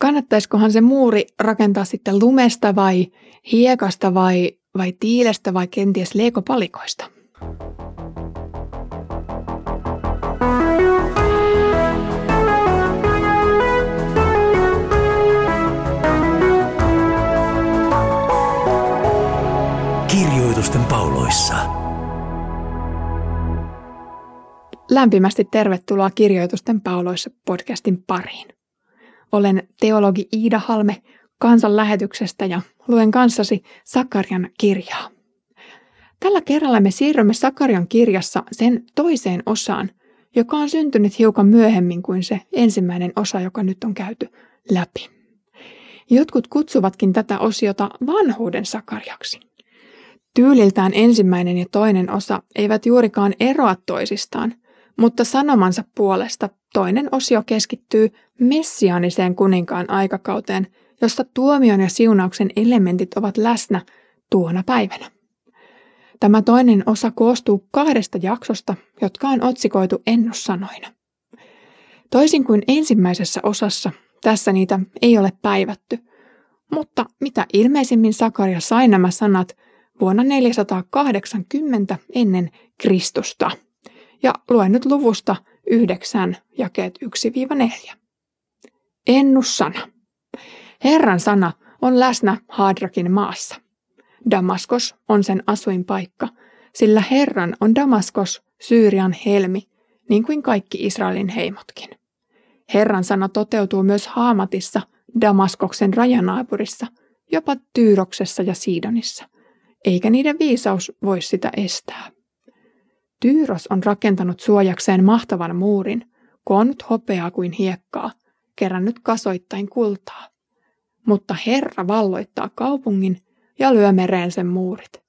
kannattaisikohan se muuri rakentaa sitten lumesta vai hiekasta vai, vai tiilestä vai kenties leikopalikoista? Kirjoitusten pauloissa. Lämpimästi tervetuloa Kirjoitusten pauloissa podcastin pariin. Olen teologi Iida Halme kansanlähetyksestä ja luen kanssasi Sakarian kirjaa. Tällä kerralla me siirrymme Sakarian kirjassa sen toiseen osaan, joka on syntynyt hiukan myöhemmin kuin se ensimmäinen osa, joka nyt on käyty läpi. Jotkut kutsuvatkin tätä osiota vanhuuden Sakariaksi. Tyyliltään ensimmäinen ja toinen osa eivät juurikaan eroa toisistaan, mutta sanomansa puolesta toinen osio keskittyy messiaaniseen kuninkaan aikakauteen, josta tuomion ja siunauksen elementit ovat läsnä tuona päivänä. Tämä toinen osa koostuu kahdesta jaksosta, jotka on otsikoitu ennussanoina. Toisin kuin ensimmäisessä osassa, tässä niitä ei ole päivätty, mutta mitä ilmeisimmin Sakaria sai nämä sanat vuonna 480 ennen Kristusta. Ja luen nyt luvusta 9 jakeet 1-4. Ennussana. Herran sana on läsnä Hadrakin maassa. Damaskos on sen asuinpaikka, sillä Herran on Damaskos Syyrian helmi, niin kuin kaikki Israelin heimotkin. Herran sana toteutuu myös Haamatissa, Damaskoksen rajanaapurissa, jopa Tyyroksessa ja Siidonissa, eikä niiden viisaus voi sitä estää. Tyyros on rakentanut suojakseen mahtavan muurin, koonnut hopeaa kuin hiekkaa, kerännyt kasoittain kultaa. Mutta Herra valloittaa kaupungin ja lyö mereen sen muurit.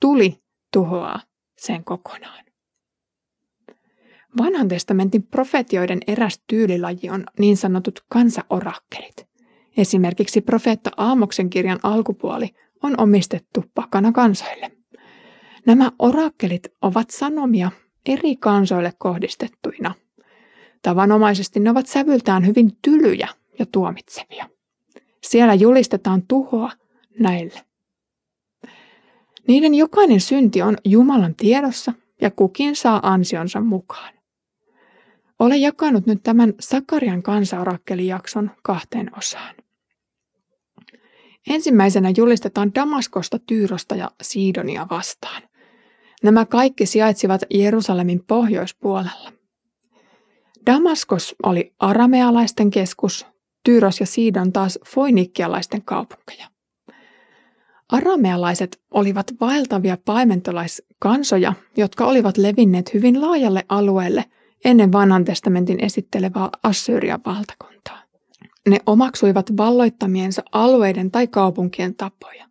Tuli tuhoaa sen kokonaan. Vanhan testamentin profetioiden eräs tyylilaji on niin sanotut kansaorakkelit. Esimerkiksi profeetta Aamoksen kirjan alkupuoli on omistettu pakana kansoille. Nämä orakkelit ovat sanomia eri kansoille kohdistettuina. Tavanomaisesti ne ovat sävyltään hyvin tylyjä ja tuomitsevia. Siellä julistetaan tuhoa näille. Niiden jokainen synti on Jumalan tiedossa ja kukin saa ansionsa mukaan. Olen jakanut nyt tämän Sakarian kansaorakkelijakson kahteen osaan. Ensimmäisenä julistetaan Damaskosta, Tyyrosta ja Siidonia vastaan. Nämä kaikki sijaitsivat Jerusalemin pohjoispuolella. Damaskos oli aramealaisten keskus, Tyyros ja Siidon taas foinikkialaisten kaupunkeja. Aramealaiset olivat vaeltavia paimentolaiskansoja, jotka olivat levinneet hyvin laajalle alueelle ennen vanhan testamentin esittelevää Assyrian valtakuntaa. Ne omaksuivat valloittamiensa alueiden tai kaupunkien tapoja.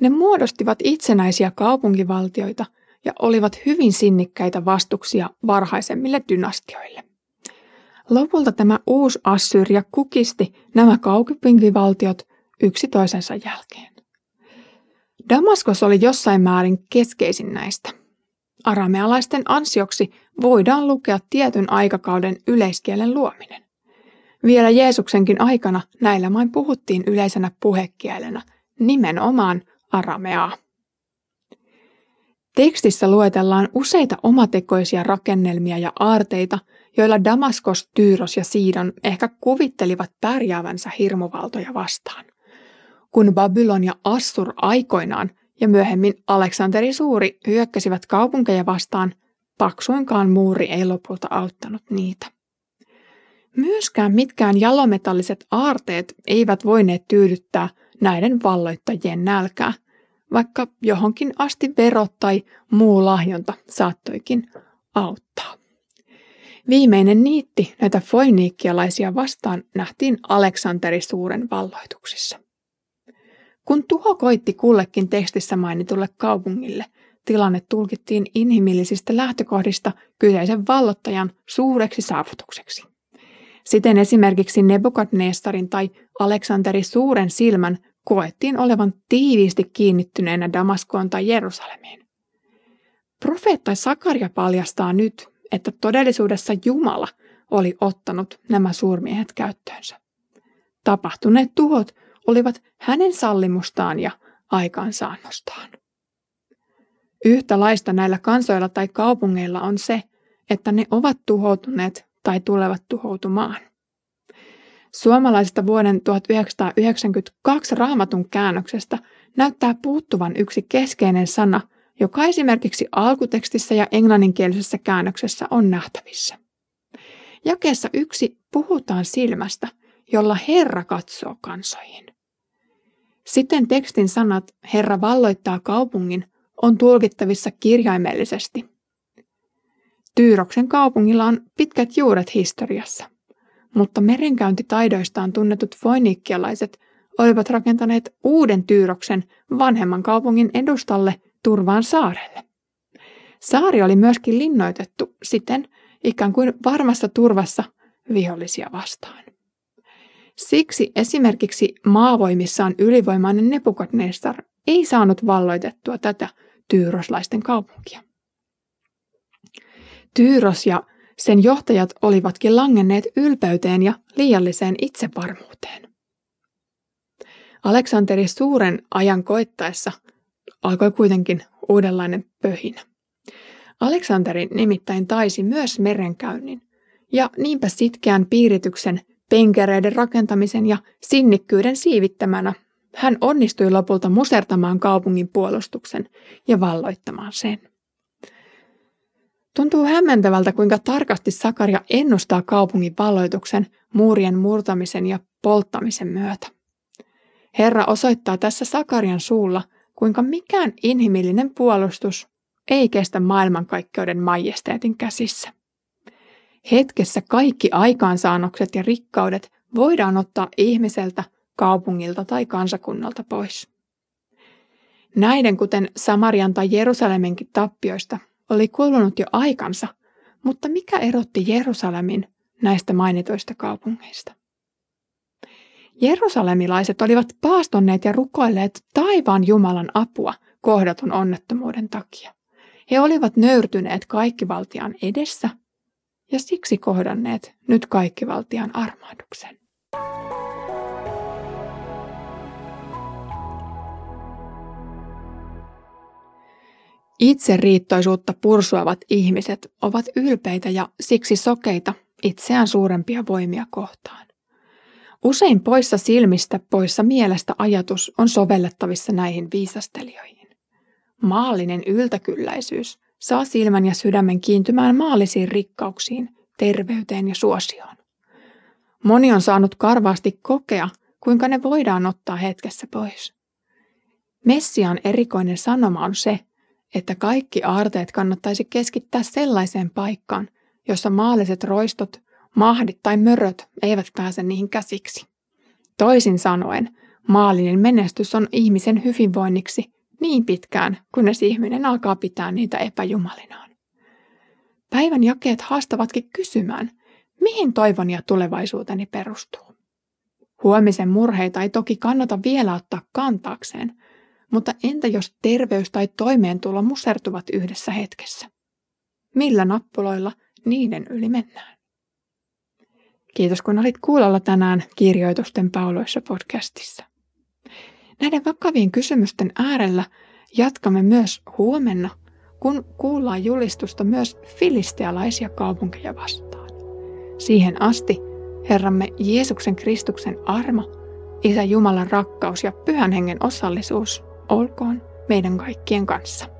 Ne muodostivat itsenäisiä kaupunkivaltioita ja olivat hyvin sinnikkäitä vastuksia varhaisemmille dynastioille. Lopulta tämä uusi Assyria kukisti nämä kaupunkivaltiot yksi toisensa jälkeen. Damaskos oli jossain määrin keskeisin näistä. Aramealaisten ansioksi voidaan lukea tietyn aikakauden yleiskielen luominen. Vielä Jeesuksenkin aikana näillä main puhuttiin yleisenä puhekielenä, nimenomaan arameaa. Tekstissä luetellaan useita omatekoisia rakennelmia ja aarteita, joilla Damaskos, Tyyros ja Siidon ehkä kuvittelivat pärjäävänsä hirmuvaltoja vastaan. Kun Babylon ja Assur aikoinaan ja myöhemmin Aleksanteri Suuri hyökkäsivät kaupunkeja vastaan, paksuinkaan muuri ei lopulta auttanut niitä. Myöskään mitkään jalometalliset aarteet eivät voineet tyydyttää näiden valloittajien nälkää, vaikka johonkin asti verot tai muu lahjonta saattoikin auttaa. Viimeinen niitti näitä foiniikkialaisia vastaan nähtiin Aleksanteri suuren valloituksissa. Kun tuho koitti kullekin tekstissä mainitulle kaupungille, tilanne tulkittiin inhimillisistä lähtökohdista kyseisen vallottajan suureksi saavutukseksi. Siten esimerkiksi Nebukadnessarin tai Aleksanteri suuren silmän koettiin olevan tiiviisti kiinnittyneenä Damaskoon tai Jerusalemiin. Profeetta Sakaria paljastaa nyt, että todellisuudessa Jumala oli ottanut nämä suurmiehet käyttöönsä. tapahtuneet tuhot olivat hänen sallimustaan ja aikaansaannostaan. Yhtä laista näillä kansoilla tai kaupungeilla on se, että ne ovat tuhoutuneet tai tulevat tuhoutumaan. Suomalaisesta vuoden 1992 raamatun käännöksestä näyttää puuttuvan yksi keskeinen sana, joka esimerkiksi alkutekstissä ja englanninkielisessä käännöksessä on nähtävissä. Jakeessa yksi puhutaan silmästä, jolla Herra katsoo kansoihin. Sitten tekstin sanat Herra valloittaa kaupungin on tulkittavissa kirjaimellisesti. Tyyroksen kaupungilla on pitkät juuret historiassa, merenkäyntitaidoistaan tunnetut foiniikkialaiset olivat rakentaneet uuden Tyyroksen vanhemman kaupungin edustalle Turvaan saarelle. Saari oli myöskin linnoitettu siten ikään kuin varmassa turvassa vihollisia vastaan. Siksi esimerkiksi maavoimissaan ylivoimainen Nebukadnessar ei saanut valloitettua tätä tyyroslaisten kaupunkia. Tyyros ja sen johtajat olivatkin langenneet ylpeyteen ja liialliseen itsevarmuuteen. Aleksanteri suuren ajan koittaessa alkoi kuitenkin uudenlainen pöhinä. Aleksanteri nimittäin taisi myös merenkäynnin, ja niinpä sitkeän piirityksen, penkereiden rakentamisen ja sinnikkyyden siivittämänä hän onnistui lopulta musertamaan kaupungin puolustuksen ja valloittamaan sen. Tuntuu hämmentävältä, kuinka tarkasti Sakaria ennustaa kaupungin valloituksen, muurien murtamisen ja polttamisen myötä. Herra osoittaa tässä Sakarian suulla, kuinka mikään inhimillinen puolustus ei kestä maailmankaikkeuden majesteetin käsissä. Hetkessä kaikki aikaansaannokset ja rikkaudet voidaan ottaa ihmiseltä, kaupungilta tai kansakunnalta pois. Näiden, kuten Samarian tai Jerusaleminkin tappioista, oli kulunut jo aikansa, mutta mikä erotti Jerusalemin näistä mainituista kaupungeista? Jerusalemilaiset olivat paastonneet ja rukoilleet taivaan Jumalan apua kohdatun onnettomuuden takia. He olivat nöyrtyneet kaikkivaltian edessä ja siksi kohdanneet nyt kaikkivaltian armahduksen. Itseriittoisuutta pursuavat ihmiset ovat ylpeitä ja siksi sokeita itseään suurempia voimia kohtaan. Usein poissa silmistä, poissa mielestä ajatus on sovellettavissa näihin viisastelijoihin. Maallinen yltäkylläisyys saa silmän ja sydämen kiintymään maallisiin rikkauksiin, terveyteen ja suosioon. Moni on saanut karvaasti kokea, kuinka ne voidaan ottaa hetkessä pois. Messian erikoinen sanoma on se, että kaikki aarteet kannattaisi keskittää sellaiseen paikkaan, jossa maalliset roistot, mahdit tai möröt eivät pääse niihin käsiksi. Toisin sanoen, maallinen menestys on ihmisen hyvinvoinniksi niin pitkään, kunnes ihminen alkaa pitää niitä epäjumalinaan. Päivän jakeet haastavatkin kysymään, mihin toivoni ja tulevaisuuteni perustuu. Huomisen murheita ei toki kannata vielä ottaa kantaakseen, mutta entä jos terveys tai toimeentulo musertuvat yhdessä hetkessä? Millä nappuloilla niiden yli mennään? Kiitos kun olit kuulolla tänään Kirjoitusten pauloissa podcastissa. Näiden vakavien kysymysten äärellä jatkamme myös huomenna, kun kuullaan julistusta myös filistealaisia kaupunkeja vastaan. Siihen asti Herramme Jeesuksen Kristuksen armo, Isä Jumalan rakkaus ja Pyhän Hengen osallisuus olkoon meidän kaikkien kanssa.